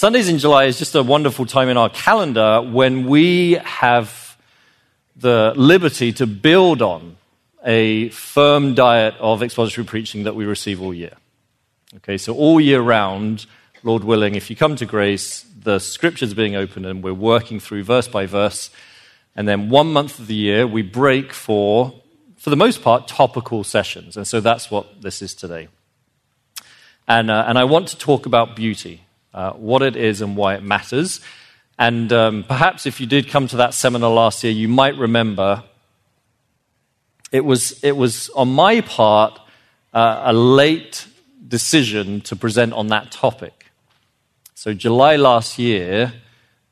Sundays in July is just a wonderful time in our calendar when we have the liberty to build on a firm diet of expository preaching that we receive all year. Okay, so all year round, Lord willing, if you come to grace, the scriptures being open and we're working through verse by verse. And then one month of the year, we break for, for the most part, topical sessions. And so that's what this is today. And, uh, and I want to talk about beauty, uh, what it is and why it matters. And um, perhaps if you did come to that seminar last year, you might remember it was, it was on my part uh, a late decision to present on that topic. So, July last year,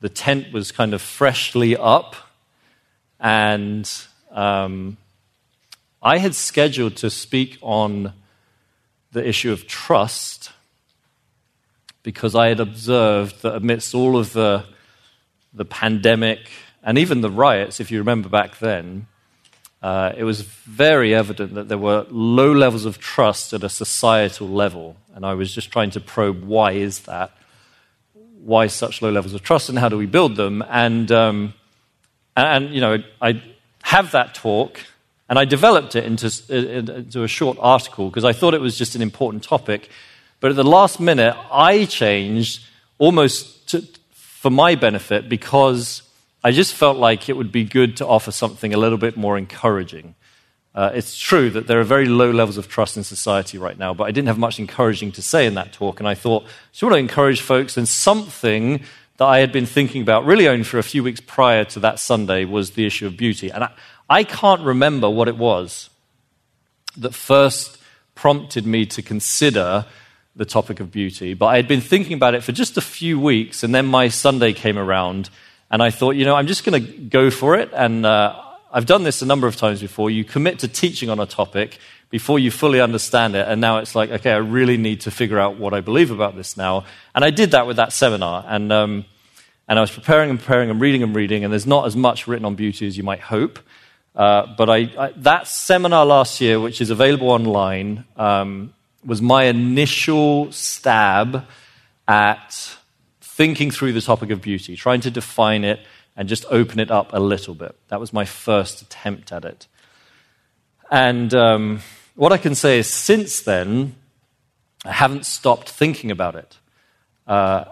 the tent was kind of freshly up, and um, I had scheduled to speak on the issue of trust because I had observed that amidst all of the, the pandemic and even the riots, if you remember back then, uh, it was very evident that there were low levels of trust at a societal level. And I was just trying to probe why is that? Why such low levels of trust and how do we build them? And, um, and, you know, I have that talk and I developed it into, into a short article because I thought it was just an important topic. But at the last minute, I changed almost to, for my benefit because I just felt like it would be good to offer something a little bit more encouraging. Uh, it's true that there are very low levels of trust in society right now, but I didn't have much encouraging to say in that talk. And I thought, should I want to encourage folks, and something that I had been thinking about really only for a few weeks prior to that Sunday was the issue of beauty. And I, I can't remember what it was that first prompted me to consider the topic of beauty, but I had been thinking about it for just a few weeks, and then my Sunday came around. And I thought, you know, I'm just going to go for it. And uh, I've done this a number of times before. You commit to teaching on a topic before you fully understand it. And now it's like, okay, I really need to figure out what I believe about this now. And I did that with that seminar. And, um, and I was preparing and preparing and reading and reading. And there's not as much written on beauty as you might hope. Uh, but I, I, that seminar last year, which is available online, um, was my initial stab at thinking through the topic of beauty, trying to define it and just open it up a little bit. That was my first attempt at it. And um, what I can say is, since then, I haven't stopped thinking about it. Uh,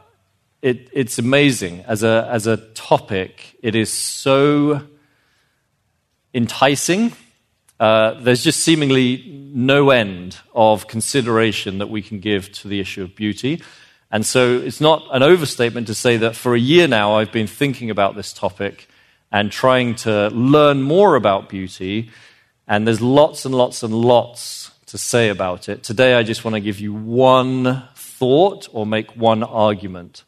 it it's amazing. As a, as a topic, it is so enticing. Uh, there's just seemingly no end of consideration that we can give to the issue of beauty. And so it's not an overstatement to say that for a year now I've been thinking about this topic and trying to learn more about beauty. And there's lots and lots and lots to say about it. Today I just want to give you one thought or make one argument.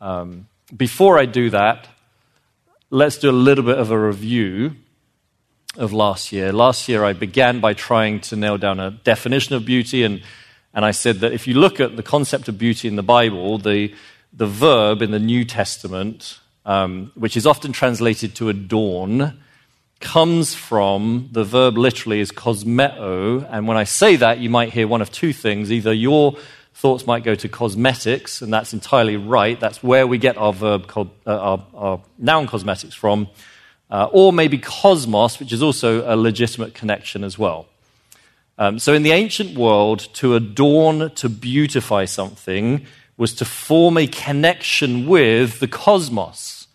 Um, before I do that, let's do a little bit of a review of last year. Last year I began by trying to nail down a definition of beauty and and I said that if you look at the concept of beauty in the Bible, the, the verb in the New Testament, um, which is often translated to adorn, comes from the verb literally is cosmeto. And when I say that, you might hear one of two things. Either your thoughts might go to cosmetics, and that's entirely right. That's where we get our verb, uh, our, our, noun cosmetics from. Uh, or maybe cosmos, which is also a legitimate connection as well. Um, so, in the ancient world, to adorn, to beautify something was to form a connection with the cosmos.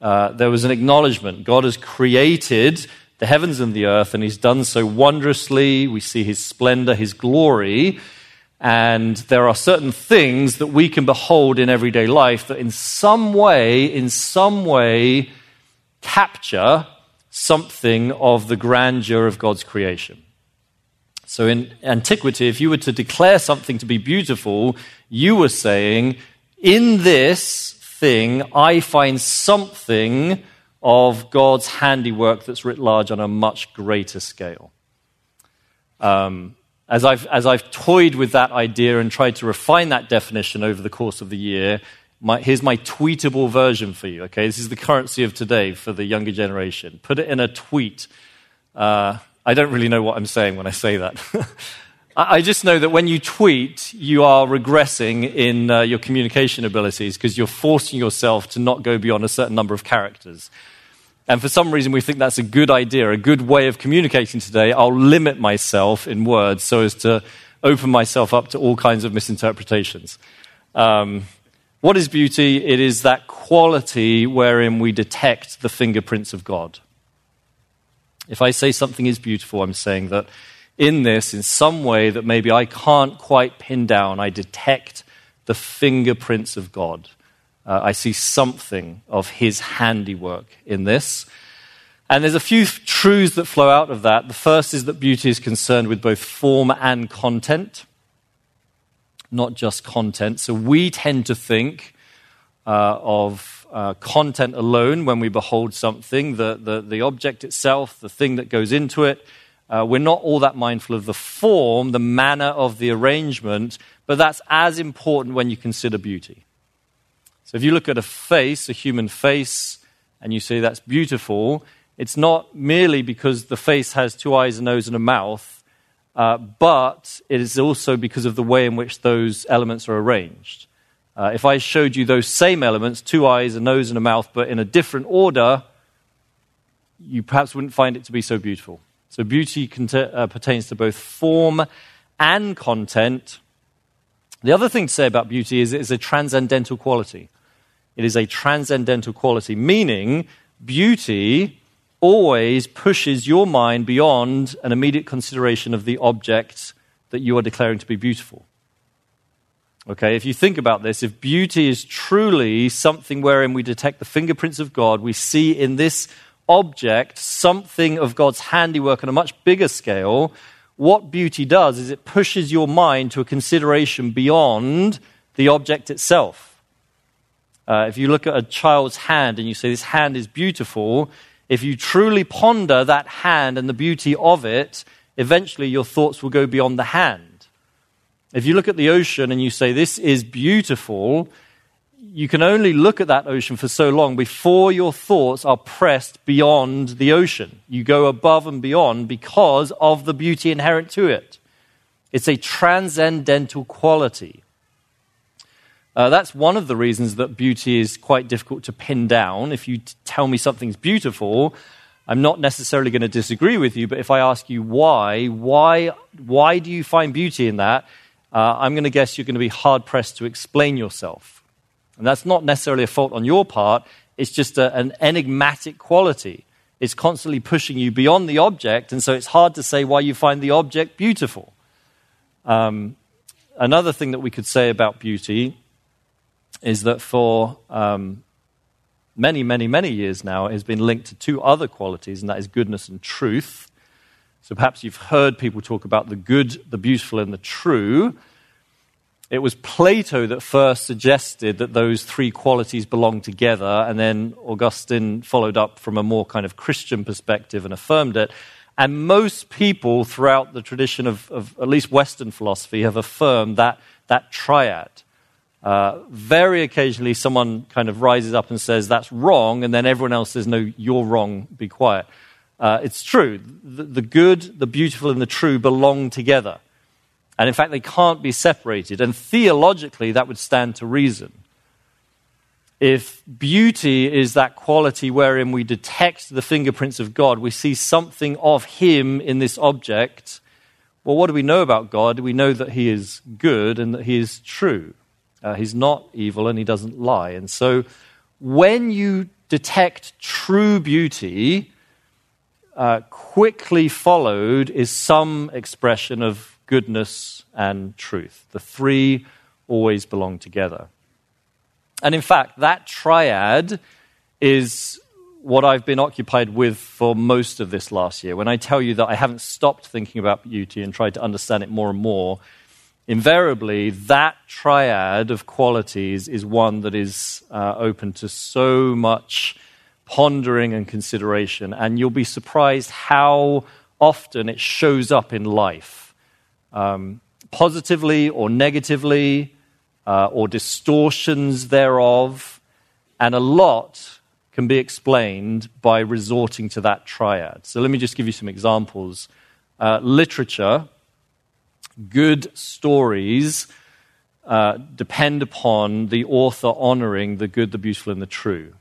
Uh, there was an acknowledgement God has created the heavens and the earth, and He's done so wondrously. We see His splendor, His glory. And there are certain things that we can behold in everyday life that, in some way, in some way, capture something of the grandeur of God's creation. So in antiquity, if you were to declare something to be beautiful, you were saying, in this thing, I find something of God's handiwork that's writ large on a much greater scale. Um, as, I've, as I've toyed with that idea and tried to refine that definition over the course of the year, my, here's my tweetable version for you. Okay, this is the currency of today for the younger generation. Put it in a tweet. Uh, I don't really know what I'm saying when I say that. I just know that when you tweet, you are regressing in uh, your communication abilities because you're forcing yourself to not go beyond a certain number of characters. And for some reason, we think that's a good idea, a good way of communicating today. I'll limit myself in words so as to open myself up to all kinds of misinterpretations. Um, what is beauty? It is that quality wherein we detect the fingerprints of God. If I say something is beautiful, I'm saying that in this, in some way that maybe I can't quite pin down, I detect the fingerprints of God. Uh, I see something of his handiwork in this. And there's a few truths that flow out of that. The first is that beauty is concerned with both form and content, not just content. So we tend to think uh, of uh, content alone when we behold something, the, the, the object itself, the thing that goes into it. Uh, we're not all that mindful of the form, the manner of the arrangement, but that's as important when you consider beauty. So if you look at a face, a human face, and you say that's beautiful, it's not merely because the face has two eyes, a nose, and a mouth, uh, but it is also because of the way in which those elements are arranged. Uh, if I showed you those same elements, two eyes, a nose, and a mouth, but in a different order, you perhaps wouldn't find it to be so beautiful. So beauty cont- uh, pertains to both form and content. The other thing to say about beauty is it is a transcendental quality. It is a transcendental quality, meaning beauty always pushes your mind beyond an immediate consideration of the object that you are declaring to be beautiful. Okay, if you think about this, if beauty is truly something wherein we detect the fingerprints of God, we see in this object something of God's handiwork on a much bigger scale, what beauty does is it pushes your mind to a consideration beyond the object itself. Uh, if you look at a child's hand and you say, This hand is beautiful, if you truly ponder that hand and the beauty of it, eventually your thoughts will go beyond the hand. If you look at the ocean and you say, This is beautiful, you can only look at that ocean for so long before your thoughts are pressed beyond the ocean. You go above and beyond because of the beauty inherent to it. It's a transcendental quality. Uh, that's one of the reasons that beauty is quite difficult to pin down. If you t- tell me something's beautiful, I'm not necessarily going to disagree with you, but if I ask you why, why, why do you find beauty in that? Uh, I'm going to guess you're going to be hard pressed to explain yourself. And that's not necessarily a fault on your part, it's just a, an enigmatic quality. It's constantly pushing you beyond the object, and so it's hard to say why you find the object beautiful. Um, another thing that we could say about beauty is that for um, many, many, many years now, it has been linked to two other qualities, and that is goodness and truth. So perhaps you've heard people talk about the good, the beautiful, and the true. It was Plato that first suggested that those three qualities belong together, and then Augustine followed up from a more kind of Christian perspective and affirmed it. And most people throughout the tradition of, of at least Western philosophy have affirmed that, that triad. Uh, very occasionally, someone kind of rises up and says, That's wrong, and then everyone else says, No, you're wrong, be quiet. Uh, it's true. The, the good, the beautiful, and the true belong together. And in fact, they can't be separated. And theologically, that would stand to reason. If beauty is that quality wherein we detect the fingerprints of God, we see something of Him in this object, well, what do we know about God? We know that He is good and that He is true. Uh, he's not evil and He doesn't lie. And so when you detect true beauty, uh, quickly followed is some expression of goodness, and truth. The three always belong together. And in fact, that triad is what I've been occupied with for most of this last year. When I tell you that I haven't stopped thinking about beauty and tried to understand it more and more, invariably that triad of qualities is one that is uh, open to so much pondering and consideration. And you'll be surprised how often it shows up in life um, positively or negatively, uh, or distortions thereof, and a lot can be explained by resorting to that triad. So let me just give you some examples. Uh, literature good stories uh, depend upon the author honoring the good, the beautiful, and the true,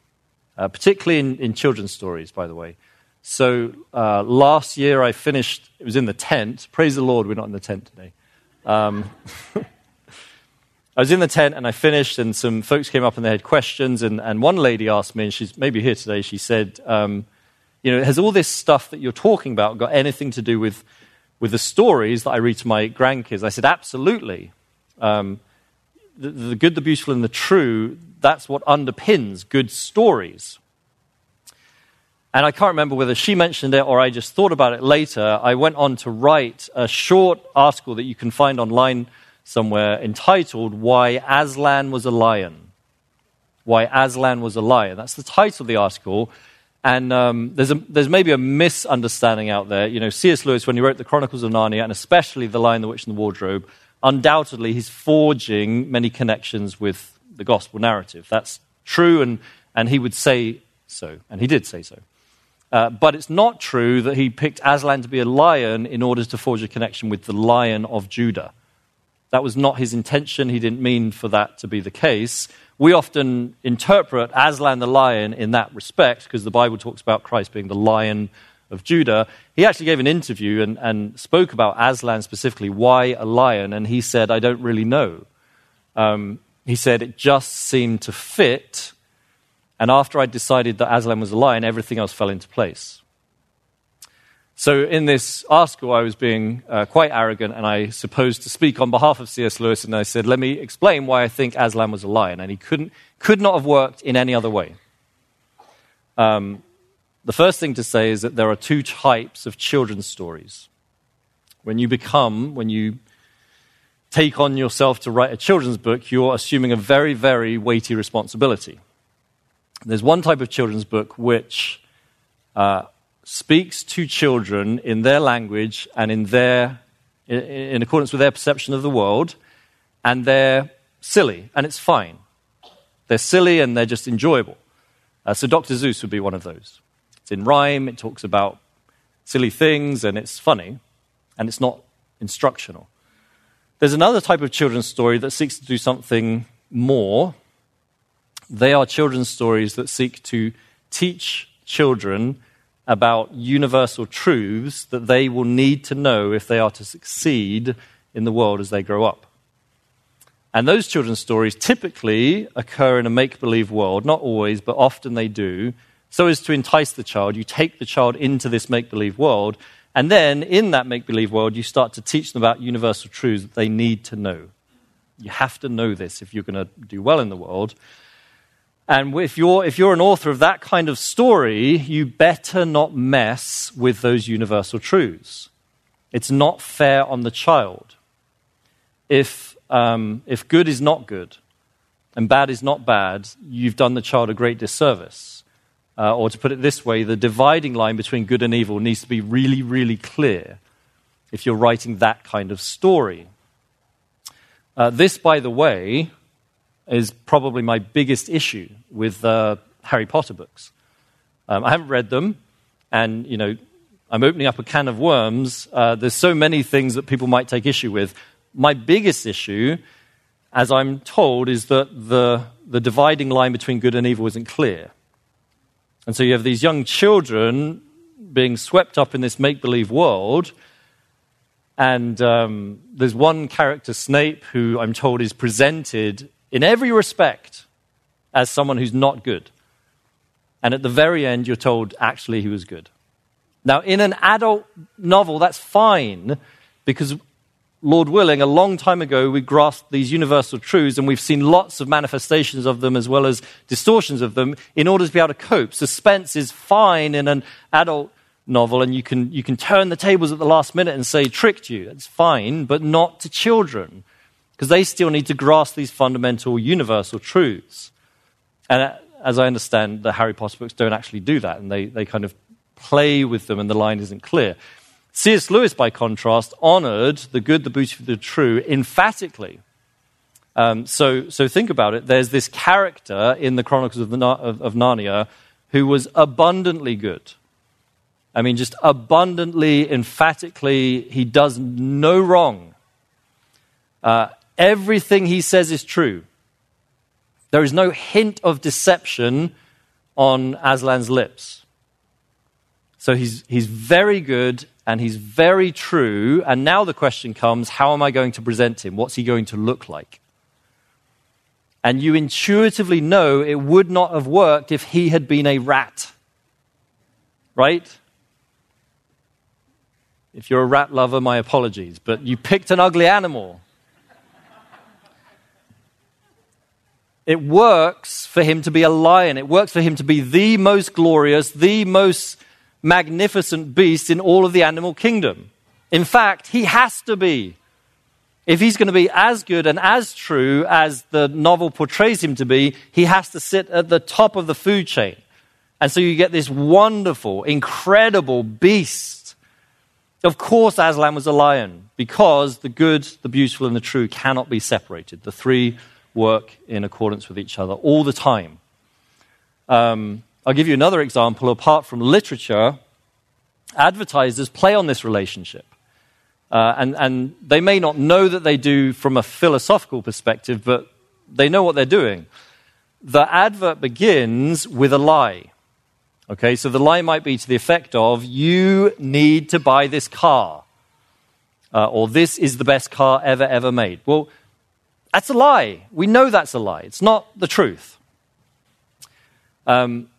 uh, particularly in, in, children's stories, by the way. So uh, last year I finished, it was in the tent. Praise the Lord, we're not in the tent today. Um, I was in the tent and I finished, and some folks came up and they had questions. And, and one lady asked me, and she's maybe here today, she said, um, You know, has all this stuff that you're talking about got anything to do with, with the stories that I read to my grandkids? I said, Absolutely. Um, the, the good, the beautiful, and the true, that's what underpins good stories. And I can't remember whether she mentioned it or I just thought about it later. I went on to write a short article that you can find online somewhere entitled Why Aslan Was a Lion. Why Aslan Was a Lion. That's the title of the article. And um, there's, a, there's maybe a misunderstanding out there. You know, C.S. Lewis, when he wrote the Chronicles of Narnia, and especially The Lion, the Witch, and the Wardrobe, undoubtedly he's forging many connections with the gospel narrative. That's true, and, and he would say so, and he did say so. Uh, but it's not true that he picked Aslan to be a lion in order to forge a connection with the lion of Judah. That was not his intention. He didn't mean for that to be the case. We often interpret Aslan the lion in that respect because the Bible talks about Christ being the lion of Judah. He actually gave an interview and, and spoke about Aslan specifically. Why a lion? And he said, I don't really know. Um, he said, it just seemed to fit. And after I decided that Aslan was a lion, everything else fell into place. So, in this article, I was being uh, quite arrogant, and I supposed to speak on behalf of C.S. Lewis, and I said, Let me explain why I think Aslan was a lion. And he couldn't, could not have worked in any other way. Um, the first thing to say is that there are two types of children's stories. When you become, when you take on yourself to write a children's book, you're assuming a very, very weighty responsibility. There's one type of children's book which uh, speaks to children in their language and in, their, in accordance with their perception of the world, and they're silly, and it's fine. They're silly and they're just enjoyable. Uh, so Dr. Seuss would be one of those. It's in rhyme, it talks about silly things, and it's funny, and it's not instructional. There's another type of children's story that seeks to do something more. They are children's stories that seek to teach children about universal truths that they will need to know if they are to succeed in the world as they grow up. And those children's stories typically occur in a make believe world, not always, but often they do, so as to entice the child. You take the child into this make believe world, and then in that make believe world, you start to teach them about universal truths that they need to know. You have to know this if you're going to do well in the world. And if you're, if you're an author of that kind of story, you better not mess with those universal truths. It's not fair on the child. If, um, if good is not good and bad is not bad, you've done the child a great disservice. Uh, or to put it this way, the dividing line between good and evil needs to be really, really clear if you're writing that kind of story. Uh, this, by the way, is probably my biggest issue with uh, Harry Potter books. Um, I haven't read them, and you know, I'm opening up a can of worms. Uh, there's so many things that people might take issue with. My biggest issue, as I'm told, is that the, the dividing line between good and evil isn't clear. And so you have these young children being swept up in this make believe world. And um, there's one character, Snape, who I'm told is presented in every respect as someone who's not good. And at the very end, you're told, actually, he was good. Now, in an adult novel, that's fine because, Lord willing, a long time ago, we grasped these universal truths and we've seen lots of manifestations of them as well as distortions of them in order to be able to cope. Suspense is fine in an adult novel and you can, you can turn the tables at the last minute and say, tricked you. That's fine, but not to children because they still need to grasp these fundamental universal truths. And uh, as I understand, the Harry Potter books don't actually do that, and they, they kind of play with them, and the line isn't clear. C.S. Lewis, by contrast, honored the good, the beautiful, the true emphatically. Um, so, so think about it. There's this character in the Chronicles of, the, of, of Narnia who was abundantly good. I mean, just abundantly, emphatically, he does no wrong Uh, everything he says is true. There is no hint of deception on Aslan's lips. So he's, he's very good and he's very true. And now the question comes how am I going to present him? What's he going to look like? And you intuitively know it would not have worked if he had been a rat. Right? If you're a rat lover, my apologies. But you picked an ugly animal. It works for him to be a lion. It works for him to be the most glorious, the most magnificent beast in all of the animal kingdom. In fact, he has to be. If he's going to be as good and as true as the novel portrays him to be, he has to sit at the top of the food chain. And so you get this wonderful, incredible beast. Of course, Aslan was a lion because the good, the beautiful, and the true cannot be separated. The three work in accordance with each other all the time. Um, I'll give you another example. Apart from literature, advertisers play on this relationship. Uh, and, and they may not know that they do from a philosophical perspective, but they know what they're doing. The advert begins with a lie. Okay, so the lie might be to the effect of, you need to buy this car. Uh, or this is the best car ever, ever made. Well, that's a lie. We know that's a lie. It's not the truth. Um,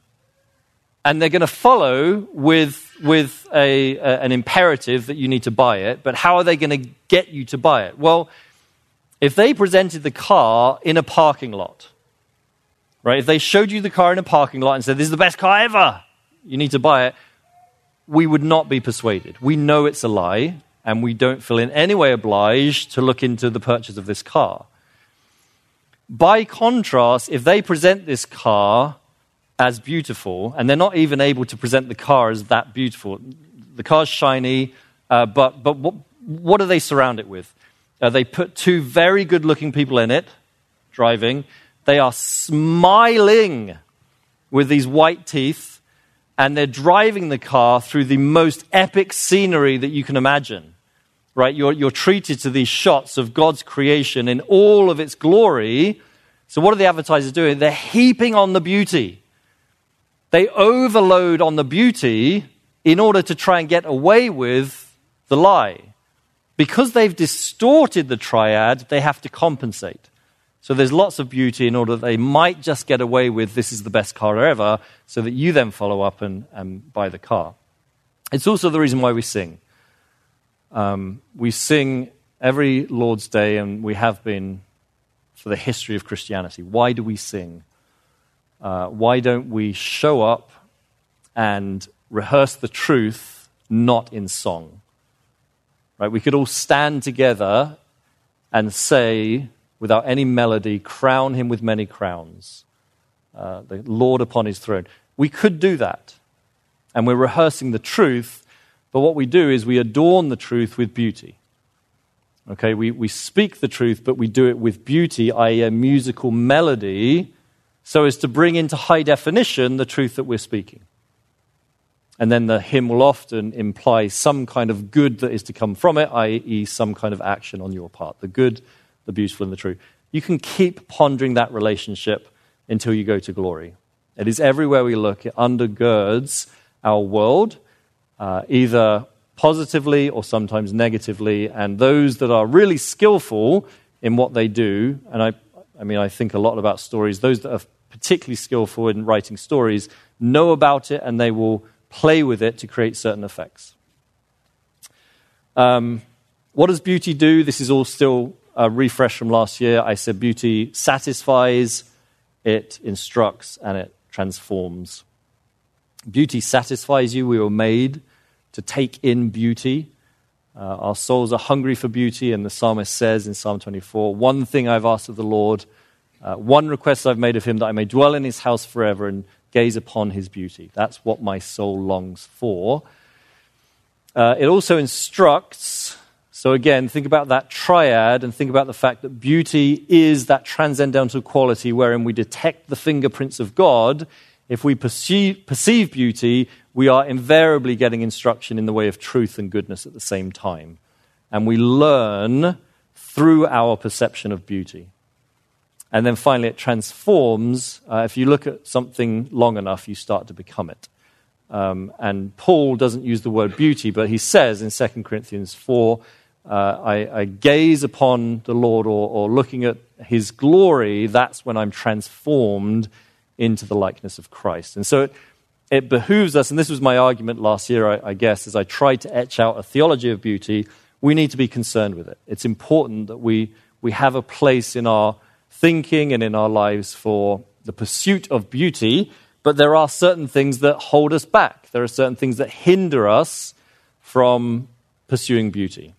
and they're going to follow with, with a, a, an imperative that you need to buy it, but how are they going to get you to buy it? Well, if they presented the car in a parking lot, right? If they showed you the car in a parking lot and said, This is the best car ever, you need to buy it, we would not be persuaded. We know it's a lie, and we don't feel in any way obliged to look into the purchase of this car. By contrast, if they present this car as beautiful, and they're not even able to present the car as that beautiful, the car's shiny, uh, but, but what, what do they surround it with? Uh, they put two very good looking people in it, driving. They are smiling with these white teeth, and they're driving the car through the most epic scenery that you can imagine right? You're, you're treated to these shots of God's creation in all of its glory. So, what are the advertisers doing? They're heaping on the beauty. They overload on the beauty in order to try and get away with the lie. Because they've distorted the triad, they have to compensate. So there's lots of beauty in order that they might just get away with this is the best car ever, so that you then follow up and, and buy the car. It's also the reason why we sing. Um, we sing every Lord's Day, and we have been for the history of Christianity. Why do we sing? Uh, why don't we show up and rehearse the truth, not in song? Right? We could all stand together and say, without any melody, crown him with many crowns, uh, the Lord upon his throne. We could do that. And we're rehearsing the truth but what we do is we adorn the truth with beauty. Okay, we, we speak the truth, but we do it with beauty, i.e., a musical melody, so as to bring into high definition the truth that we're speaking. And then the hymn will often imply some kind of good that is to come from it, i.e., some kind of action on your part the good, the beautiful, and the true. You can keep pondering that relationship until you go to glory. It is everywhere we look, it undergirds our world uh, either positively or sometimes negatively. And those that are really skillful in what they do, and I, I mean, I think a lot about stories, those that are particularly skillful in writing stories know about it and they will play with it to create certain effects. Um, what does beauty do? This is all still a refresh from last year. I said beauty satisfies, it instructs, and it transforms. Beauty satisfies you. We were made to take in beauty. Uh, our souls are hungry for beauty, and the psalmist says in Psalm 24 One thing I've asked of the Lord, uh, one request I've made of him, that I may dwell in his house forever and gaze upon his beauty. That's what my soul longs for. Uh, it also instructs. So, again, think about that triad and think about the fact that beauty is that transcendental quality wherein we detect the fingerprints of God. If we perceive, perceive beauty, we are invariably getting instruction in the way of truth and goodness at the same time. And we learn through our perception of beauty. And then finally, it transforms. Uh, if you look at something long enough, you start to become it. Um, and Paul doesn't use the word beauty, but he says in 2 Corinthians 4 uh, I, I, gaze upon the Lord or, or looking at his glory, that's when I'm transformed into the likeness of Christ. And so it, it behooves us, and this was my argument last year, I, I guess, as I tried to etch out a theology of beauty, we need to be concerned with it. It's important that we, we have a place in our thinking and in our lives for the pursuit of beauty, but there are certain things that hold us back. There are certain things that hinder us from pursuing beauty.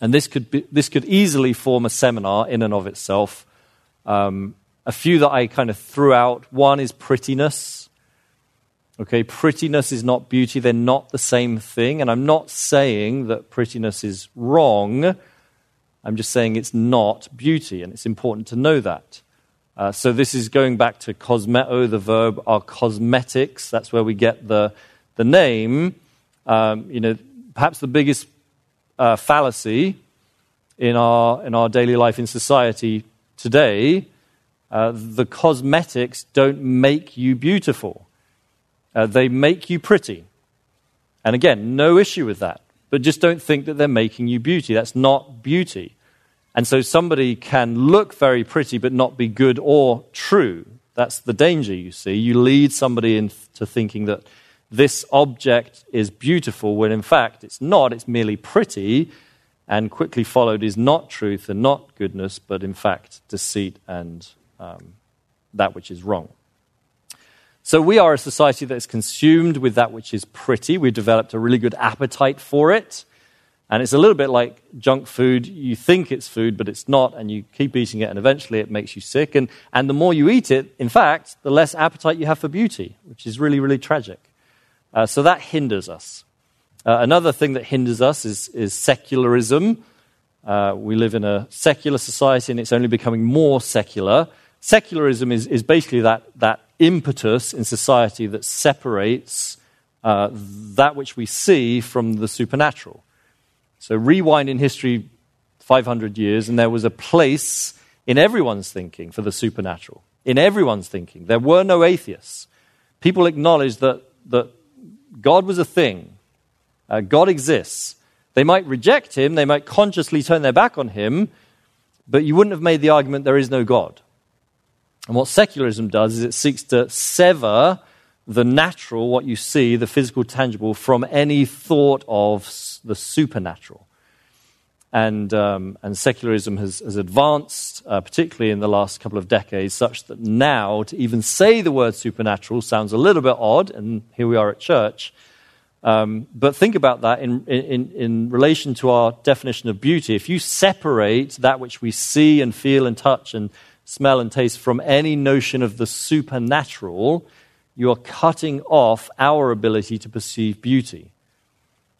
And this could, be, this could easily form a seminar in and of itself. Um, a few that I kind of threw out. One is prettiness. Okay, prettiness is not beauty. They're not the same thing. And I'm not saying that prettiness is wrong. I'm just saying it's not beauty. And it's important to know that. Uh, so this is going back to cosmeto, the verb, our cosmetics. That's where we get the, the name. Um, you know, perhaps the biggest uh, fallacy in our, in our daily life in society today uh, the cosmetics don't make you beautiful, uh, they make you pretty. And again, no issue with that. But just don't think that they're making you beauty. That's not beauty. And so somebody can look very pretty but not be good or true. That's the danger, you see. You lead somebody into thinking that this object is beautiful when in fact it's not, it's merely pretty, and quickly followed is not truth and not goodness, but in fact deceit and um, that which is wrong. So we are a society that is consumed with that which is pretty. We've developed a really good appetite for it. And it's a little bit like junk food. You think it's food, but it's not, and you keep eating it, and eventually it makes you sick. And, and the more you eat it, in fact, the less appetite you have for beauty, which is really, really tragic. Uh, so that hinders us. Uh, another thing that hinders us is, is secularism. Uh, we live in a secular society, and it's only becoming more secular secularism is, is basically that, that impetus in society that separates uh, that which we see from the supernatural. So, rewind in history 500 years, and there was a place in everyone's thinking for the supernatural. In everyone's thinking. There were no atheists. People acknowledged that, that God was a thing, uh, God exists. They might reject him, they might consciously turn their back on him, but you wouldn't have made the argument there is no God. And what secularism does is it seeks to sever the natural, what you see, the physical, tangible, from any thought of the supernatural. And, um, and secularism has, has advanced, uh, particularly in the last couple of decades, such that now to even say the word supernatural sounds a little bit odd, and here we are at church. Um, but think about that in, in, in relation to our definition of beauty. If you separate that which we see and feel and touch and smell, and taste from any notion of the supernatural, you are cutting off our ability to perceive beauty.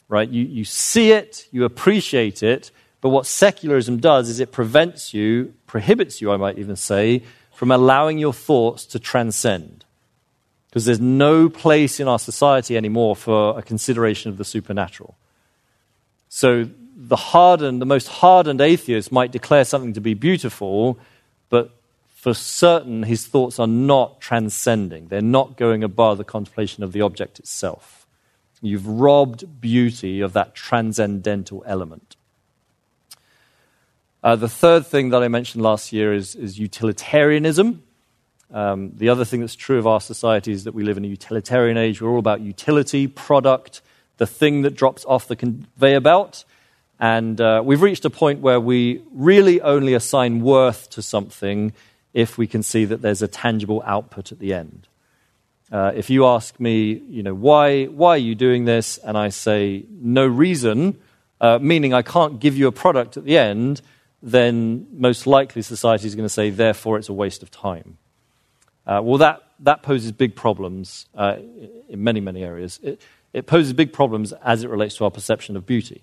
Right? You, you see it, you appreciate it, but what secularism does is it prevents you, prohibits you, I might even say, from allowing your thoughts to transcend. Because there's no place in our society anymore for a consideration of the supernatural. So the hardened, the most hardened atheist might declare something to be beautiful, but for certain, his thoughts are not transcending. They're not going above the contemplation of the object itself. You've robbed beauty of that transcendental element. Uh, the third thing that I mentioned last year is, is utilitarianism. Um, the other thing that's true of our society is that we live in a utilitarian age. We're all about utility, product, the thing that drops off the conveyor belt. And uh, we've reached a point where we really only assign worth to something if we can see that there's a tangible output at the end. Uh, if you ask me, you know, why, why are you doing this? And I say, no reason, uh, meaning I can't give you a product at the end, then most likely society is going to say, therefore, it's a waste of time. Uh, well, that, that poses big problems uh, in many, many areas. It, it, poses big problems as it relates to our perception of beauty.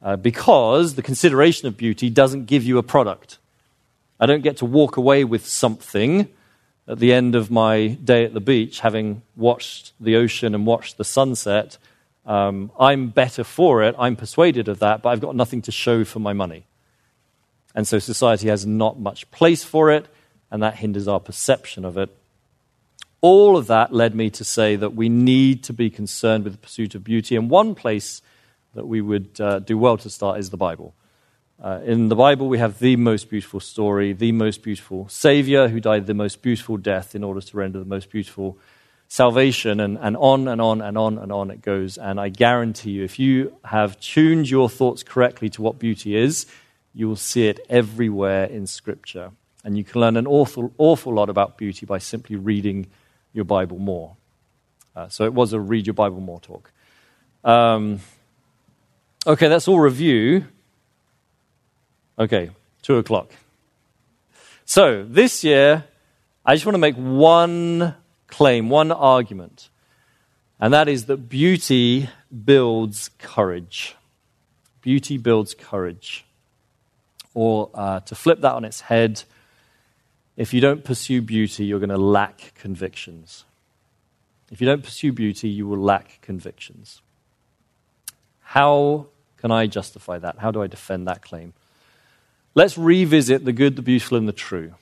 Uh, because the consideration of beauty doesn't give you a product. I don't get to walk away with something at the end of my day at the beach, having watched the ocean and watched the sunset. Um, I'm better for it. I'm persuaded of that, but I've got nothing to show for my money. And so society has not much place for it, and that hinders our perception of it. All of that led me to say that we need to be concerned with the pursuit of beauty. And one place that we would uh, do well to start is the Bible. Uh, in the Bible, we have the most beautiful story, the most beautiful Savior who died the most beautiful death in order to render the most beautiful salvation, and, and on and on and on and on it goes. And I guarantee you, if you have tuned your thoughts correctly to what beauty is, you will see it everywhere in Scripture. And you can learn an awful, awful lot about beauty by simply reading your Bible more. Uh, so it was a read your Bible more talk. Um, okay, that's all review. Okay, two o'clock. So this year, I just want to make one claim, one argument, and that is that beauty builds courage. Beauty builds courage. Or uh, to flip that on its head, if you don't pursue beauty, you're going to lack convictions. If you don't pursue beauty, you will lack convictions. How can I justify that? How do I defend that claim? Let's revisit the good, the beautiful, and the true.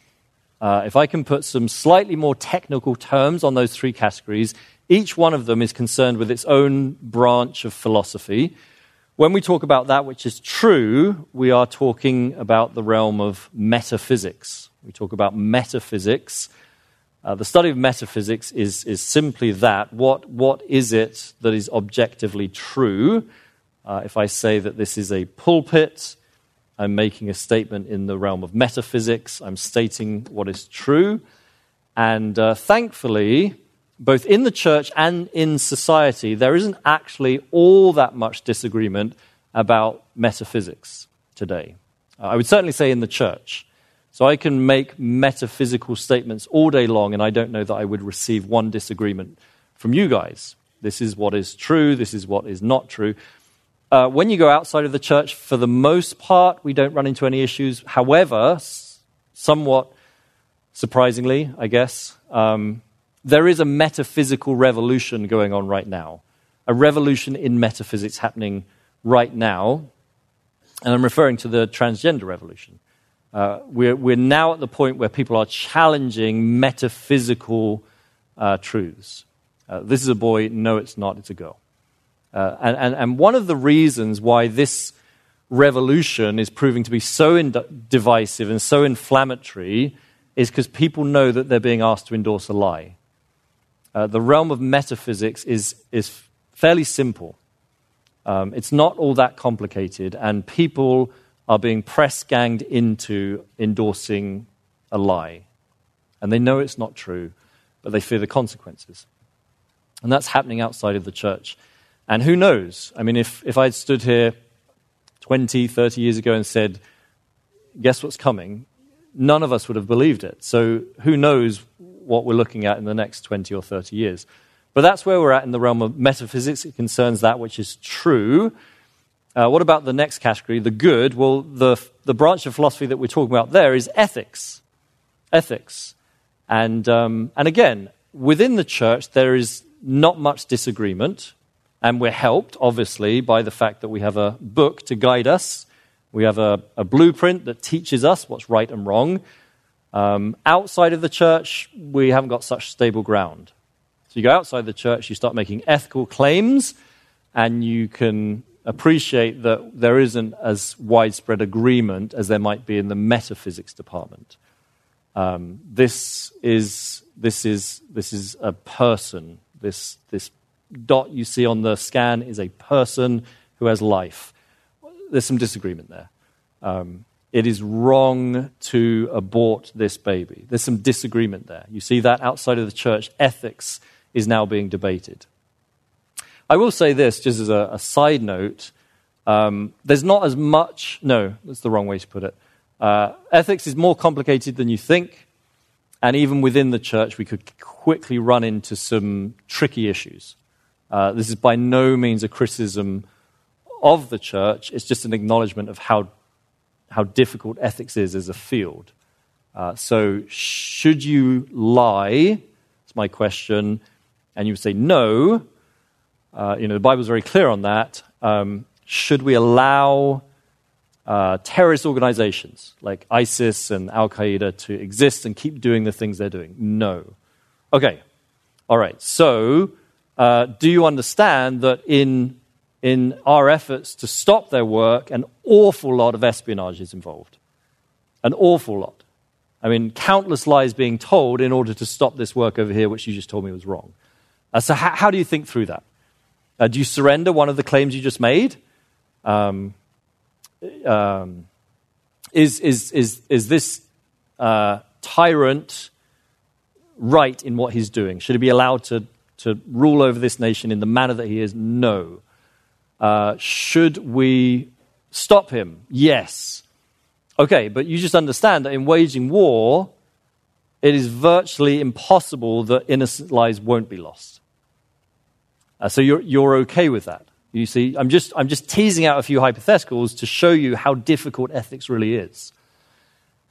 Uh, if I can put some slightly more technical terms on those three categories, each one of them is concerned with its own branch of philosophy. When we talk about that which is true, we are talking about the realm of metaphysics. We talk about metaphysics. Uh, the study of metaphysics is, is simply that. What, what is it that is objectively true? Uh, if I say that this is a pulpit, I'm making a statement in the realm of metaphysics. I'm stating what is true. And uh, thankfully, both in the church and in society, there isn't actually all that much disagreement about metaphysics today. I would certainly say in the church. So I can make metaphysical statements all day long, and I don't know that I would receive one disagreement from you guys. This is what is true, this is what is not true. Uh, when you go outside of the church, for the most part, we don't run into any issues. However, somewhat surprisingly, I guess, um, there is a metaphysical revolution going on right now, a revolution in metaphysics happening right now. And I'm referring to the transgender revolution. Uh, we're, we're now at the point where people are challenging metaphysical uh, truths. Uh, this is a boy, no, it's not, it's a girl. Uh, and, and, and, one of the reasons why this revolution is proving to be so ind- divisive and so inflammatory is because people know that they're being asked to endorse a lie. Uh, the realm of metaphysics is, is fairly simple. Um, it's not all that complicated, and people are being press ganged into endorsing a lie. And they know it's not true, but they fear the consequences. And that's happening outside of the church. And who knows? I mean, if, if I'd stood here 20, 30 years ago and said, guess what's coming? None of us would have believed it. So who knows what we're looking at in the next 20 or 30 years? But that's where we're at in the realm of metaphysics. It concerns that which is true. Uh, what about the next category, the good? Well, the, the branch of philosophy that we're talking about there is ethics. Ethics. And, um, and again, within the church, there is not much disagreement. And we're helped, obviously, by the fact that we have a book to guide us. We have a, a blueprint that teaches us what's right and wrong. Um, outside of the church, we haven't got such stable ground. So you go outside the church, you start making ethical claims, and you can appreciate that there isn't as widespread agreement as there might be in the metaphysics department. Um, this, is, this, is, this is a person, this, this dot you see on the scan is a person who has life. There's some disagreement there. Um, it is wrong to abort this baby. There's some disagreement there. You see that outside of the church, ethics is now being debated. I will say this, just as a, a side note um, there's not as much, no, that's the wrong way to put it. Uh, ethics is more complicated than you think, and even within the church, we could quickly run into some tricky issues. Uh, this is by no means a criticism of the church, it's just an acknowledgement of how, how difficult ethics is as a field. Uh, so, should you lie? It's my question. And you would say no. Uh, you know, the Bible's very clear on that. Um, should we allow uh, terrorist organizations like ISIS and Al Qaeda to exist and keep doing the things they're doing? No. Okay. All right. So, uh, do you understand that in, in our efforts to stop their work, an awful lot of espionage is involved? An awful lot. I mean, countless lies being told in order to stop this work over here, which you just told me was wrong. Uh, so, how, how, do you think through that? Uh, do you surrender one of the claims you just made? Um, um, is, is, is, is this uh, tyrant right in what he's doing? Should he be allowed to, to rule over this nation in the manner that he is? No. Uh, should we stop him? Yes. Okay, but you just understand that in waging war, it is virtually impossible that innocent lives won't be lost. Uh, so you're, you're okay with that. You see, I'm just, I'm just teasing out a few hypotheticals to show you how difficult ethics really is.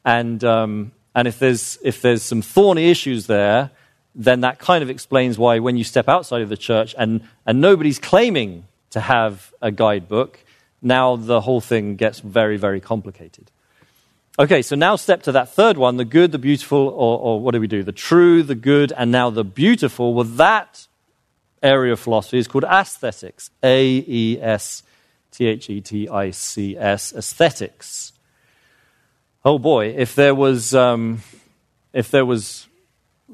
And, um, and if, there's, if there's some thorny issues there, then that kind of explains why when you step outside of the church and, and nobody's claiming to have a guidebook, now the whole thing gets very, very complicated. Okay, so now step to that third one the good, the beautiful, or, or what do we do? The true, the good, and now the beautiful. Well, that area of philosophy is called aesthetics. A E S T H E T I C S, aesthetics. Oh boy, if there was, um, if there was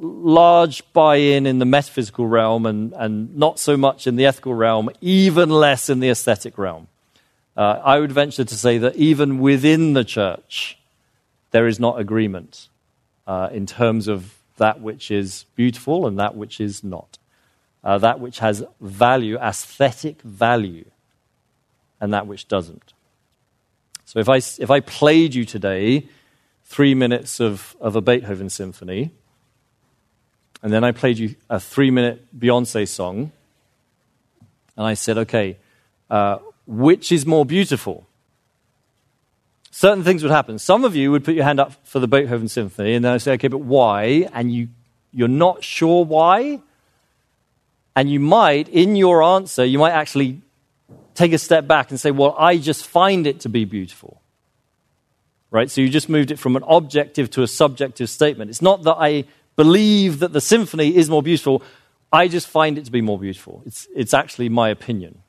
large buy in in the metaphysical realm and, and not so much in the ethical realm, even less in the aesthetic realm. Uh, I would venture to say that even within the church, there is not agreement uh, in terms of that which is beautiful and that which is not uh, that which has value, aesthetic value, and that which doesn't. So if I, if I played you today three minutes of, of a Beethoven symphony, and then I played you a three minute Beyonce song, and I said, okay, uh, which is more beautiful? Certain things would happen. Some of you would put your hand up for the Beethoven symphony, and then I say, okay, but why? And you, you're not sure why? And you might, in your answer, you might actually take a step back and say, Well, I just find it to be beautiful. Right? So you just moved it from an objective to a subjective statement. It's not that I believe that the symphony is more beautiful, I just find it to be more beautiful. It's, it's actually my opinion.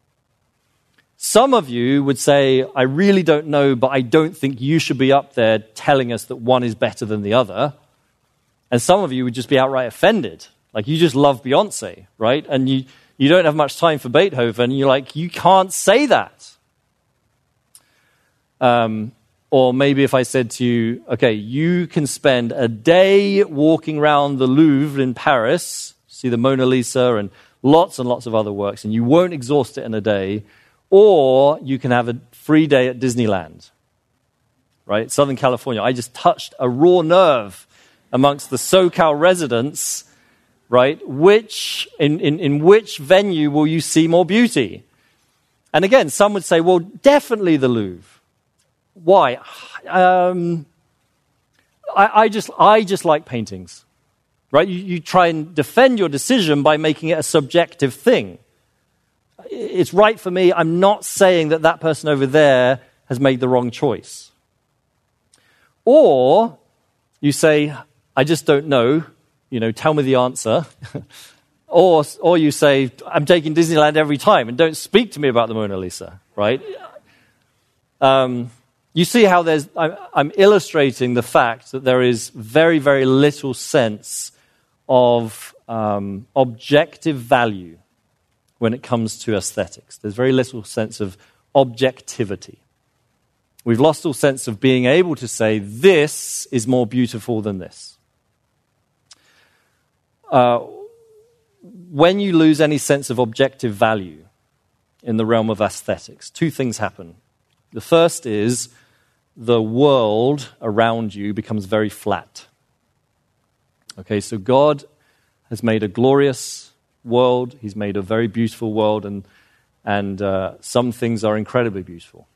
Some of you would say, I really don't know, but I don't think you should be up there telling us that one is better than the other. And some of you would just be outright offended like you just love Beyonce, right? And you, you don't have much time for Beethoven. You're like, you can't say that. Um, or maybe if I said to you, okay, you can spend a day walking around the Louvre in Paris, see the Mona Lisa and lots and lots of other works, and you won't exhaust it in a day, or you can have a free day at Disneyland, right? Southern California. I just touched a raw nerve amongst the SoCal residents right? Which, in, in, in which venue will you see more beauty? And again, some would say, well, definitely the Louvre. Why? Um, I, I, just, I just like paintings, right? You, you try and defend your decision by making it a subjective thing. It's right for me. I'm not saying that that person over there has made the wrong choice. Or you say, I just don't know you know, tell me the answer. or, or you say, I'm taking Disneyland every time and don't speak to me about the Mona Lisa, right? Um, you see how there's, I'm illustrating the fact that there is very, very little sense of um, objective value when it comes to aesthetics. There's very little sense of objectivity. We've lost all sense of being able to say, this is more beautiful than this. Uh, when you lose any sense of objective value in the realm of aesthetics, two things happen. The first is the world around you becomes very flat. Okay, so God has made a glorious world, He's made a very beautiful world, and, and uh, some things are incredibly beautiful,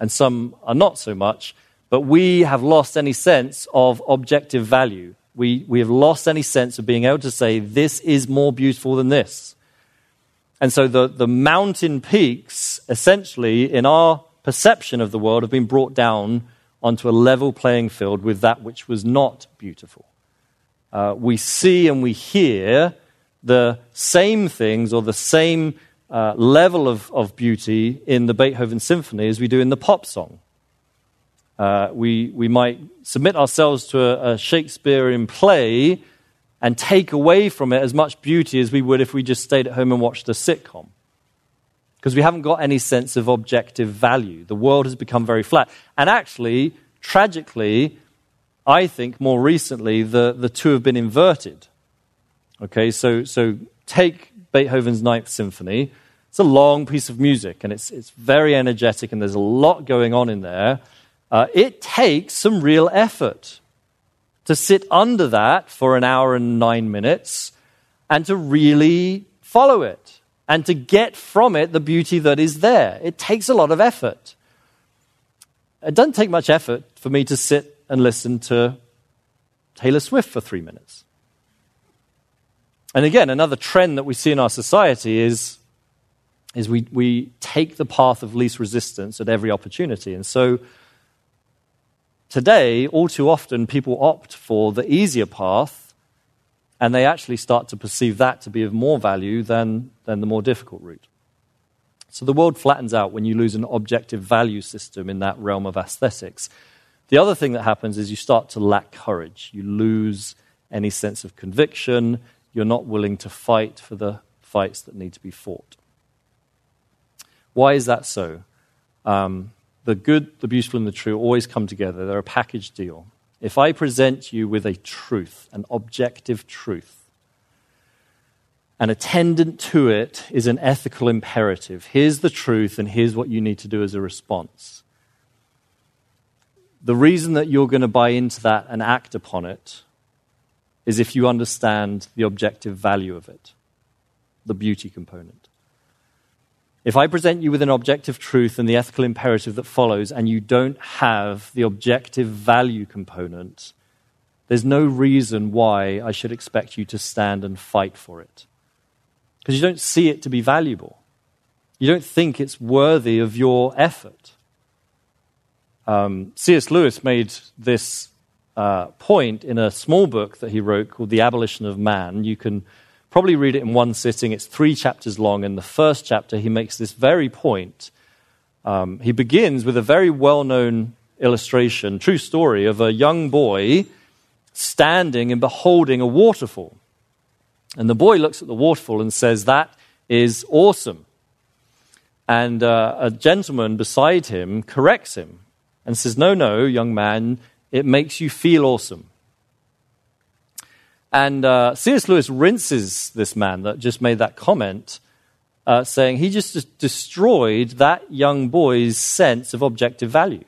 and some are not so much, but we have lost any sense of objective value we, we have lost any sense of being able to say, this is more beautiful than this. And so the, the mountain peaks, essentially, in our perception of the world have been brought down onto a level playing field with that which was not beautiful. Uh, we see and we hear the same things or the same uh, level of, of beauty in the Beethoven symphony as we do in the pop song. Uh, we, we might submit ourselves to a, a Shakespearean play and take away from it as much beauty as we would if we just stayed at home and watched a sitcom. Because we haven't got any sense of objective value. The world has become very flat. And actually, tragically, I think more recently, the, the two have been inverted. Okay, so, so take Beethoven's Ninth Symphony. It's a long piece of music and it's, it's very energetic and there's a lot going on in there. Uh, it takes some real effort to sit under that for an hour and nine minutes and to really follow it and to get from it the beauty that is there. It takes a lot of effort. It doesn't take much effort for me to sit and listen to Taylor Swift for three minutes. And again, another trend that we see in our society is, is we, we take the path of least resistance at every opportunity. And so Today, all too often, people opt for the easier path and they actually start to perceive that to be of more value than, than the more difficult route. So the world flattens out when you lose an objective value system in that realm of aesthetics. The other thing that happens is you start to lack courage. You lose any sense of conviction. You're not willing to fight for the fights that need to be fought. Why is that so? Um, the good, the beautiful, and the true always come together. They're a package deal. If I present you with a truth, an objective truth, and attendant to it is an ethical imperative. Here's the truth, and here's what you need to do as a response. The reason that you're going to buy into that and act upon it is if you understand the objective value of it, the beauty component. If I present you with an objective truth and the ethical imperative that follows, and you don't have the objective value component, there's no reason why I should expect you to stand and fight for it. Because you don't see it to be valuable. You don't think it's worthy of your effort. Um, C.S. Lewis made this uh, point in a small book that he wrote called The Abolition of Man. You can probably read it in one sitting. It's three chapters long. In the first chapter, he makes this very point. Um, he begins with a very well known illustration, true story, of a young boy standing and beholding a waterfall. And the boy looks at the waterfall and says, That is awesome. And uh, a gentleman beside him corrects him and says, No, no, young man, it makes you feel awesome. And uh, C.S. Lewis rinses this man that just made that comment, uh, saying he just destroyed that young boy's sense of objective value.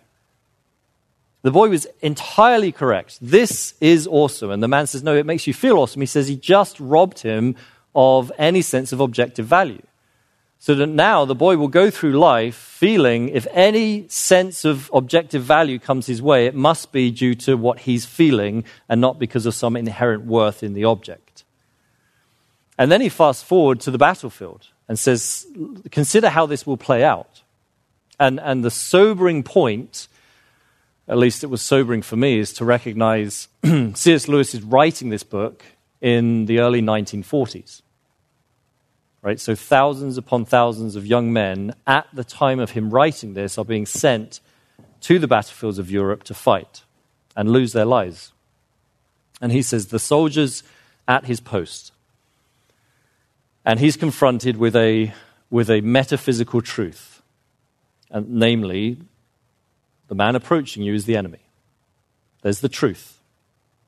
The boy was entirely correct. This is awesome. And the man says, No, it makes you feel awesome. He says he just robbed him of any sense of objective value. So that now the boy will go through life feeling if any sense of objective value comes his way, it must be due to what he's feeling and not because of some inherent worth in the object. And then he fast forward to the battlefield and says, consider how this will play out. And, and the sobering point, at least it was sobering for me, is to recognize C.S. Lewis is writing this book in the early 1940s. Right? So thousands upon thousands of young men at the time of him writing this are being sent to the battlefields of Europe to fight and lose their lives. And he says, the soldiers at his post. And he's confronted with a, with a metaphysical truth, and namely, the man approaching you is the enemy. There's the truth.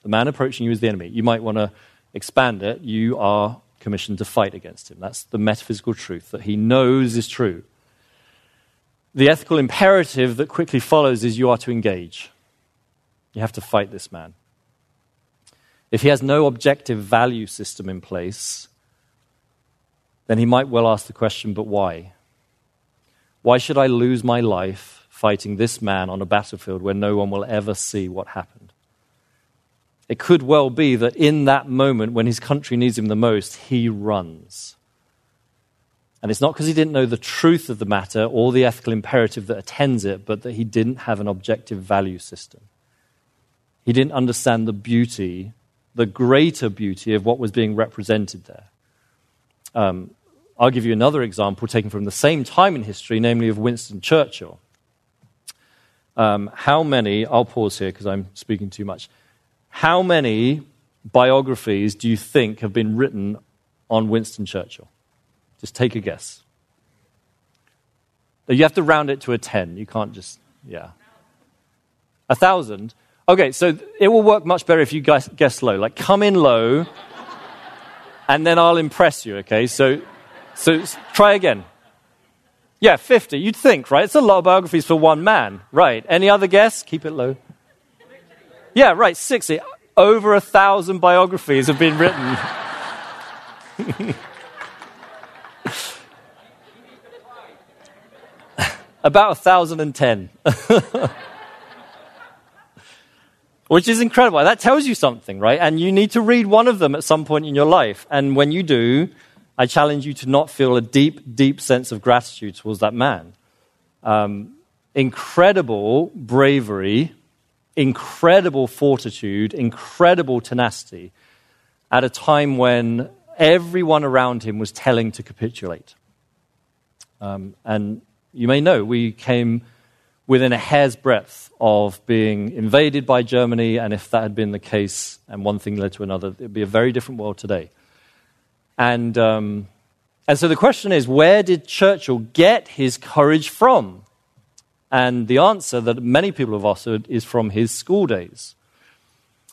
The man approaching you is the enemy. You might want to expand it. You are commissioned to fight against him. That's the metaphysical truth that he knows is true. The ethical imperative that quickly follows is you are to engage. You have to fight this man. If he has no objective value system in place, then he might well ask the question, but why? Why should I lose my life fighting this man on a battlefield where no one will ever see what happened? It could well be that in that moment when his country needs him the most, he runs. And it's not because he didn't know the truth of the matter or the ethical imperative that attends it, but that he didn't have an objective value system. He didn't understand the beauty, the greater beauty of what was being represented there. Um, I'll give you another example taken from the same time in history, namely of Winston Churchill. Um, how many, I'll pause here because I'm speaking too much. How many biographies do you think have been written on Winston Churchill? Just take a guess. You have to round it to a 10. You can't just, yeah. A thousand? Okay, so it will work much better if you guys guess low. Like, come in low, and then I'll impress you, okay? So, so try again. Yeah, 50. You'd think, right? It's a lot of biographies for one man. Right. Any other guess? Keep it low. Yeah, right, 60. Over a thousand biographies have been written. About 1,010. Which is incredible. That tells you something, right? And you need to read one of them at some point in your life. And when you do, I challenge you to not feel a deep, deep sense of gratitude towards that man. Um, incredible bravery, incredible fortitude, incredible tenacity at a time when everyone around him was telling to capitulate. Um, and you may know, we came within a hair's breadth of being invaded by Germany, and if that had been the case and one thing led to another, it would be a very different world today. And, um, and so the question is where did Churchill get his courage from? And the answer that many people have offered is from his school days.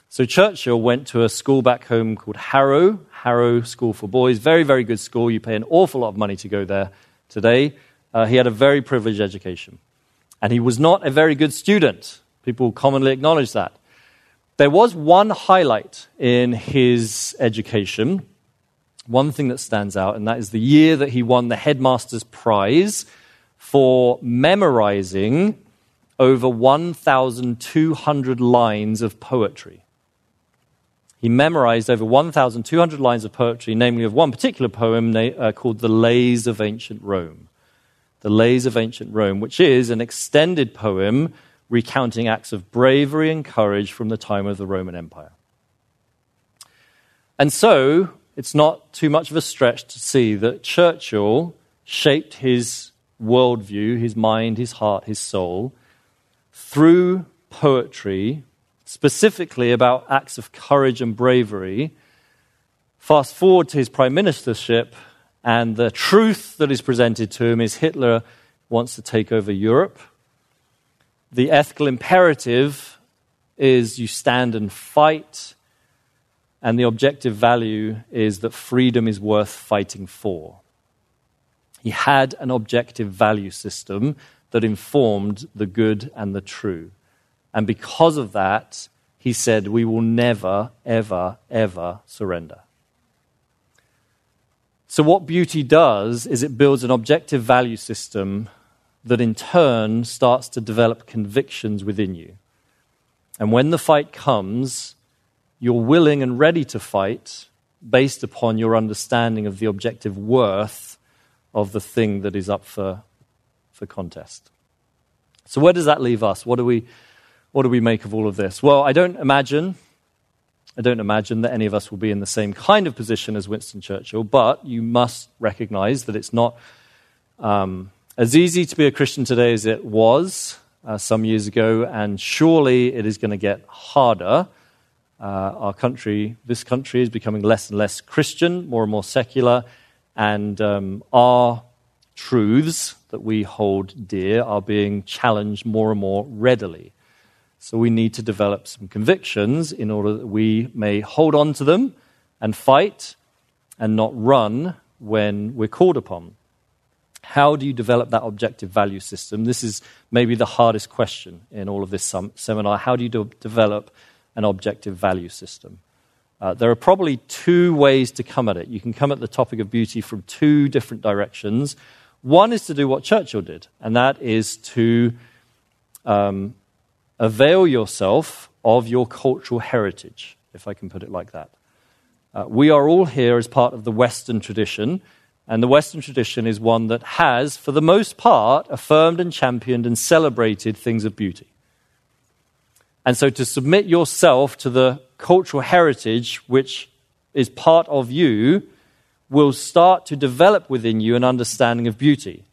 So Churchill went to a school back home called Harrow, Harrow School for Boys. Very, very good school. You pay an awful lot of money to go there today. Uh, he had a very privileged education. And he was not a very good student. People commonly acknowledge that. There was one highlight in his education, one thing that stands out, and that is the year that he won the headmaster's prize for memorizing over 1,200 lines of poetry. He memorized over 1,200 lines of poetry, namely of one particular poem uh, called The Lays of Ancient Rome. The Lays of Ancient Rome, which is an extended poem recounting acts of bravery and courage from the time of the Roman Empire. And so, it's not too much of a stretch to see that Churchill shaped his worldview, his mind, his heart, his soul through poetry, specifically about acts of courage and bravery. Fast forward to his prime ministership, and the truth that is presented to him is Hitler wants to take over Europe. The ethical imperative is you stand and fight. And the objective value is that freedom is worth fighting for. He had an objective value system that informed the good and the true. And because of that, he said, We will never, ever, ever surrender. So, what beauty does is it builds an objective value system that in turn starts to develop convictions within you. And when the fight comes, you're willing and ready to fight based upon your understanding of the objective worth of the thing that is up for, for contest. So, where does that leave us? What do, we, what do we make of all of this? Well, I don't imagine I don't imagine that any of us will be in the same kind of position as Winston Churchill, but you must recognize that it's not um, as easy to be a Christian today as it was uh, some years ago, and surely it is going to get harder. Uh, our country, this country, is becoming less and less Christian, more and more secular, and um, our truths that we hold dear are being challenged more and more readily. So we need to develop some convictions in order that we may hold on to them and fight and not run when we're called upon. How do you develop that objective value system? This is maybe the hardest question in all of this seminar. How do you do- develop an objective value system? Uh, there are probably two ways to come at it. You can come at the topic of beauty from two different directions. One is to do what Churchill did, and that is to um, avail yourself of your cultural heritage, if I can put it like that. Uh, we are all here as part of the Western tradition, And the Western tradition is one that has, for the most part, affirmed and championed and celebrated things of beauty. And so to submit yourself to the cultural heritage which is part of you will start to develop within you an understanding of beauty.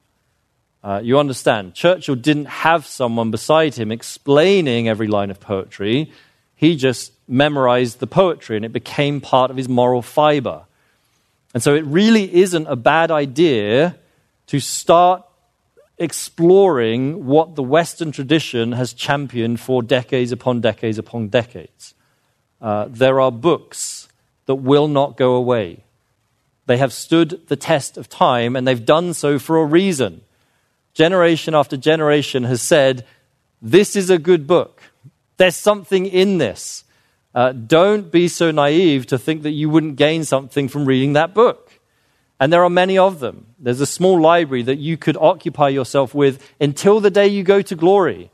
Uh, you understand, Churchill didn't have someone beside him explaining every line of poetry. He just memorized the poetry and it became part of his moral fiber. And so it really isn't a bad idea to start exploring what the Western tradition has championed for decades upon decades upon decades. Uh, there are books that will not go away. They have stood the test of time and they've done so for a reason. Generation after generation has said, This is a good book. There's something in this. Uh, don't be so naive to think that you wouldn't gain something from reading that book. And there are many of them. There's a small library that you could occupy yourself with until the day you go to glory.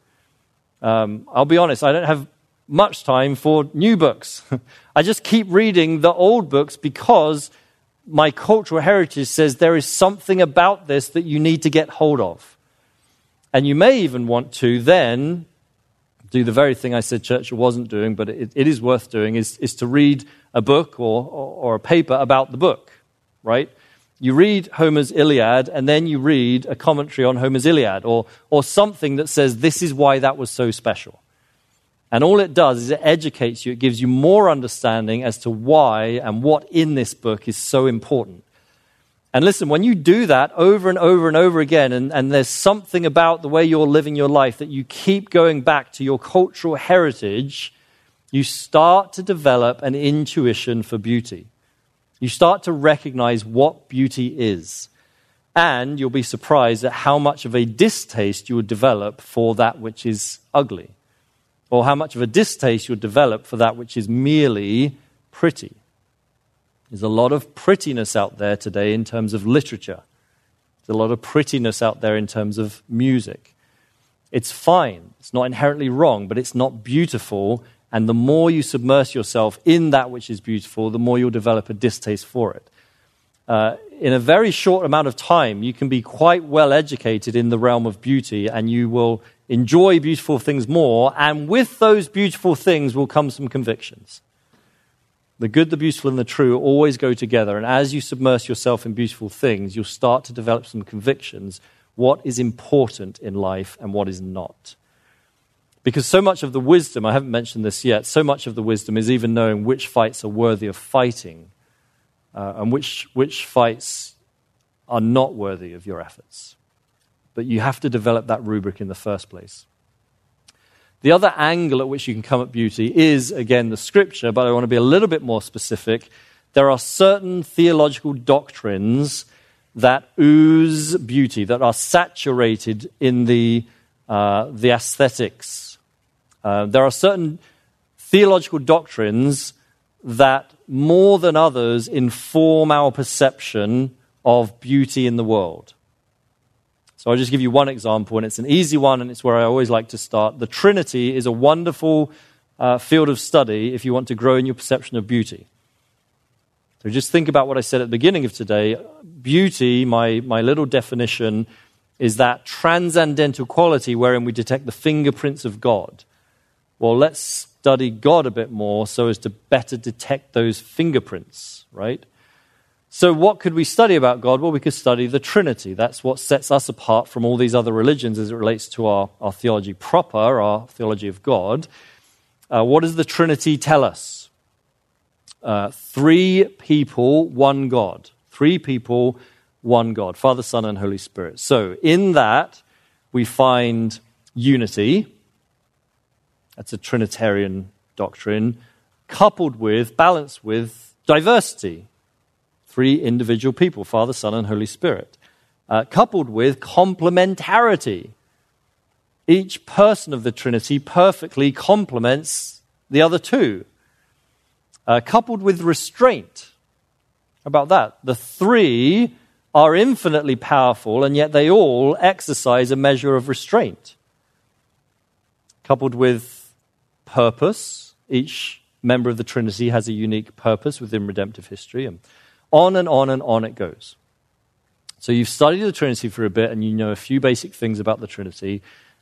Um, I'll be honest, I don't have much time for new books. I just keep reading the old books because my cultural heritage says there is something about this that you need to get hold of. And you may even want to then do the very thing I said Churchill wasn't doing, but it, it is worth doing, is, is to read a book or, or, or a paper about the book, right? You read Homer's Iliad, and then you read a commentary on Homer's Iliad, or, or something that says this is why that was so special. And all it does is it educates you, it gives you more understanding as to why and what in this book is so important. And listen, when you do that over and over and over again, and, and there's something about the way you're living your life that you keep going back to your cultural heritage, you start to develop an intuition for beauty. You start to recognize what beauty is. And you'll be surprised at how much of a distaste you would develop for that which is ugly, or how much of a distaste you'll develop for that which is merely pretty. There's a lot of prettiness out there today in terms of literature. There's a lot of prettiness out there in terms of music. It's fine. It's not inherently wrong, but it's not beautiful. And the more you submerge yourself in that which is beautiful, the more you'll develop a distaste for it. Uh, in a very short amount of time, you can be quite well educated in the realm of beauty, and you will enjoy beautiful things more. And with those beautiful things will come some convictions. The good, the beautiful, and the true always go together. And as you submerge yourself in beautiful things, you'll start to develop some convictions what is important in life and what is not. Because so much of the wisdom, I haven't mentioned this yet, so much of the wisdom is even knowing which fights are worthy of fighting uh, and which, which fights are not worthy of your efforts. But you have to develop that rubric in the first place. The other angle at which you can come at beauty is, again, the scripture, but I want to be a little bit more specific. There are certain theological doctrines that ooze beauty, that are saturated in the, uh, the aesthetics. Uh, there are certain theological doctrines that, more than others, inform our perception of beauty in the world. So I'll just give you one example, and it's an easy one, and it's where I always like to start. The Trinity is a wonderful uh, field of study if you want to grow in your perception of beauty. So just think about what I said at the beginning of today. Beauty, my, my little definition, is that transcendental quality wherein we detect the fingerprints of God. Well, let's study God a bit more so as to better detect those fingerprints, right? So, what could we study about God? Well, we could study the Trinity. That's what sets us apart from all these other religions as it relates to our, our theology proper, our theology of God. Uh, what does the Trinity tell us? Uh, three people, one God. Three people, one God Father, Son, and Holy Spirit. So, in that, we find unity. That's a Trinitarian doctrine, coupled with, balanced with diversity three individual people Father, Son, and Holy Spirit, uh, coupled with complementarity. Each person of the Trinity perfectly complements the other two, uh, coupled with restraint. How about that? The three are infinitely powerful, and yet they all exercise a measure of restraint. Coupled with purpose, each member of the Trinity has a unique purpose within redemptive history. And on and on and on it goes. So you've studied the Trinity for a bit and you know a few basic things about the Trinity,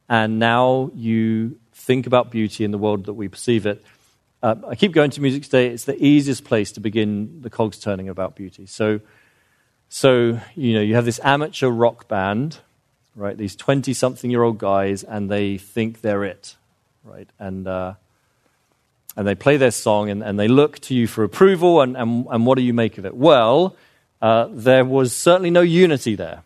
and now you think about beauty in the world that we perceive it. Uh, I keep going to Music Today. It's the easiest place to begin the cogs turning about beauty. So, so you know, you have this amateur rock band, right? These twenty-something-year-old guys, and they think they're it, right? And uh, and they play their song, and, and they look to you for approval. And, and, and what do you make of it? Well, uh, there was certainly no unity there.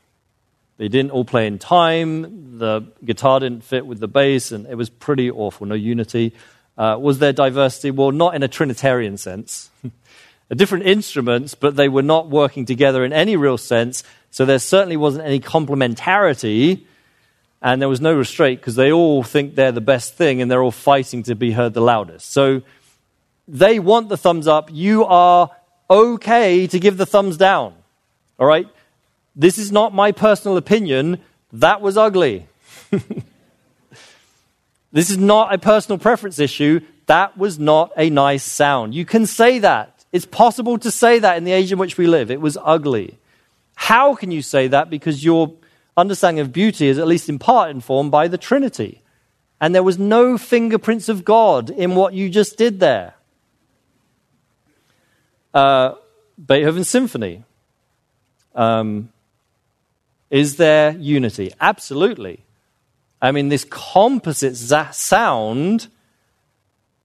They didn't all play in time. The guitar didn't fit with the bass, and it was pretty awful. No unity. Uh, was there diversity? Well, not in a Trinitarian sense. different instruments, but they were not working together in any real sense. So there certainly wasn't any complementarity, and there was no restraint because they all think they're the best thing and they're all fighting to be heard the loudest. So they want the thumbs up. You are okay to give the thumbs down. All right? This is not my personal opinion. That was ugly. This is not a personal preference issue. That was not a nice sound. You can say that. It's possible to say that in the age in which we live. It was ugly. How can you say that? Because your understanding of beauty is at least in part informed by the Trinity. And there was no fingerprints of God in what you just did there. Uh, Beethoven's symphony. Um, is there unity? Absolutely. I mean, this composite sound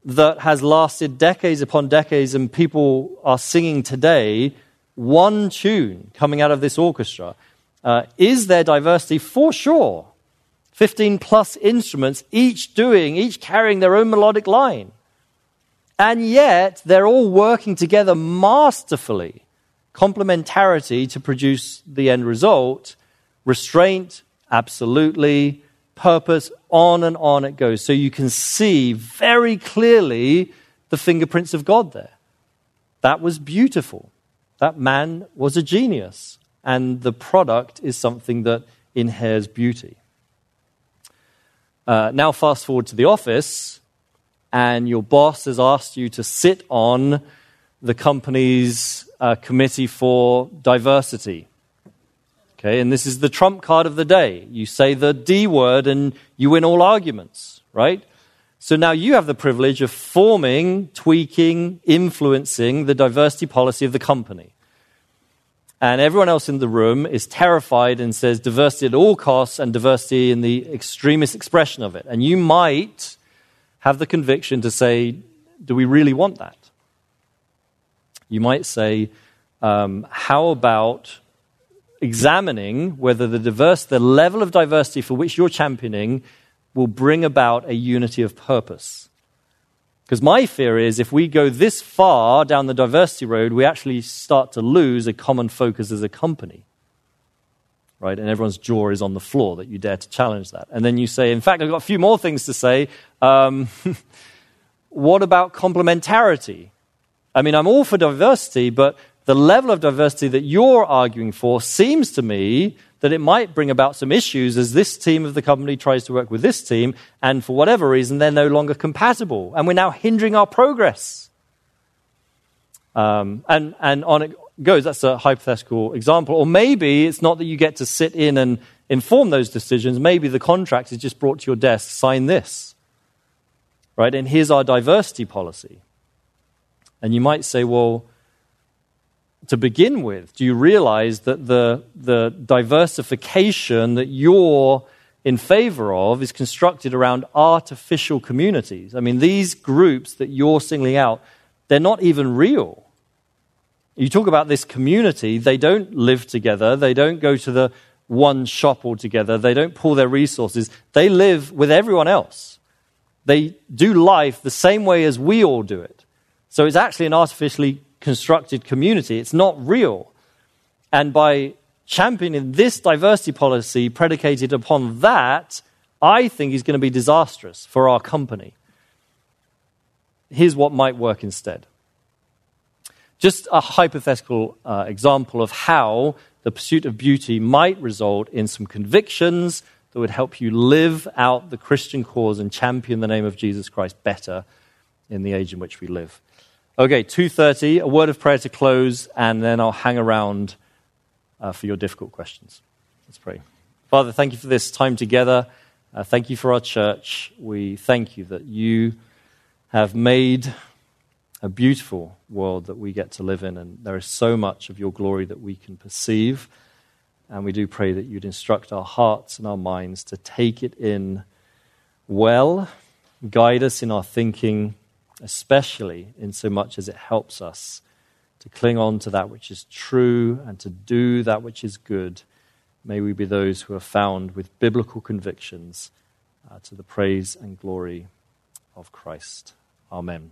that has lasted decades upon decades, and people are singing today one tune coming out of this orchestra. Uh, is there diversity? For sure. 15 plus instruments, each doing, each carrying their own melodic line. And yet, they're all working together masterfully. Complementarity to produce the end result. Restraint, absolutely purpose, on and on it goes. So you can see very clearly the fingerprints of God there. That was beautiful. That man was a genius. And the product is something that inheres beauty. Uh, now, fast forward to the office, and your boss has asked you to sit on the company's uh, committee for diversity. Okay, and this is the trump card of the day. You say the D word and you win all arguments, right? So now you have the privilege of forming, tweaking, influencing the diversity policy of the company. And everyone else in the room is terrified and says diversity at all costs and diversity in the extremist expression of it. And you might have the conviction to say, do we really want that? You might say, um, how about examining whether the diverse, the level of diversity for which you're championing will bring about a unity of purpose. Because my fear is if we go this far down the diversity road, we actually start to lose a common focus as a company. Right? And everyone's jaw is on the floor that you dare to challenge that. And then you say, in fact, I've got a few more things to say. Um, what about complementarity? I mean, I'm all for diversity, but the level of diversity that you're arguing for seems to me that it might bring about some issues as this team of the company tries to work with this team, and for whatever reason, they're no longer compatible, and we're now hindering our progress. Um, and, and on it goes. That's a hypothetical example. Or maybe it's not that you get to sit in and inform those decisions. Maybe the contract is just brought to your desk, sign this. Right? And here's our diversity policy. And you might say, well, to begin with? Do you realize that the, the diversification that you're in favor of is constructed around artificial communities? I mean, these groups that you're singling out, they're not even real. You talk about this community, they don't live together, they don't go to the one shop altogether, they don't pool their resources, they live with everyone else. They do life the same way as we all do it. So it's actually an artificially constructed community. It's not real. And by championing this diversity policy predicated upon that, I think is going to be disastrous for our company. Here's what might work instead. Just a hypothetical uh, example of how the pursuit of beauty might result in some convictions that would help you live out the Christian cause and champion the name of Jesus Christ better in the age in which we live. Okay, 2:30, a word of prayer to close and then I'll hang around uh, for your difficult questions. Let's pray. Father, thank you for this time together. Uh, thank you for our church. We thank you that you have made a beautiful world that we get to live in, and there is so much of your glory that we can perceive. And we do pray that you'd instruct our hearts and our minds to take it in well, guide us in our thinking, especially in so much as it helps us to cling on to that which is true and to do that which is good. May we be those who are found with biblical convictions uh, to the praise and glory of Christ. Amen.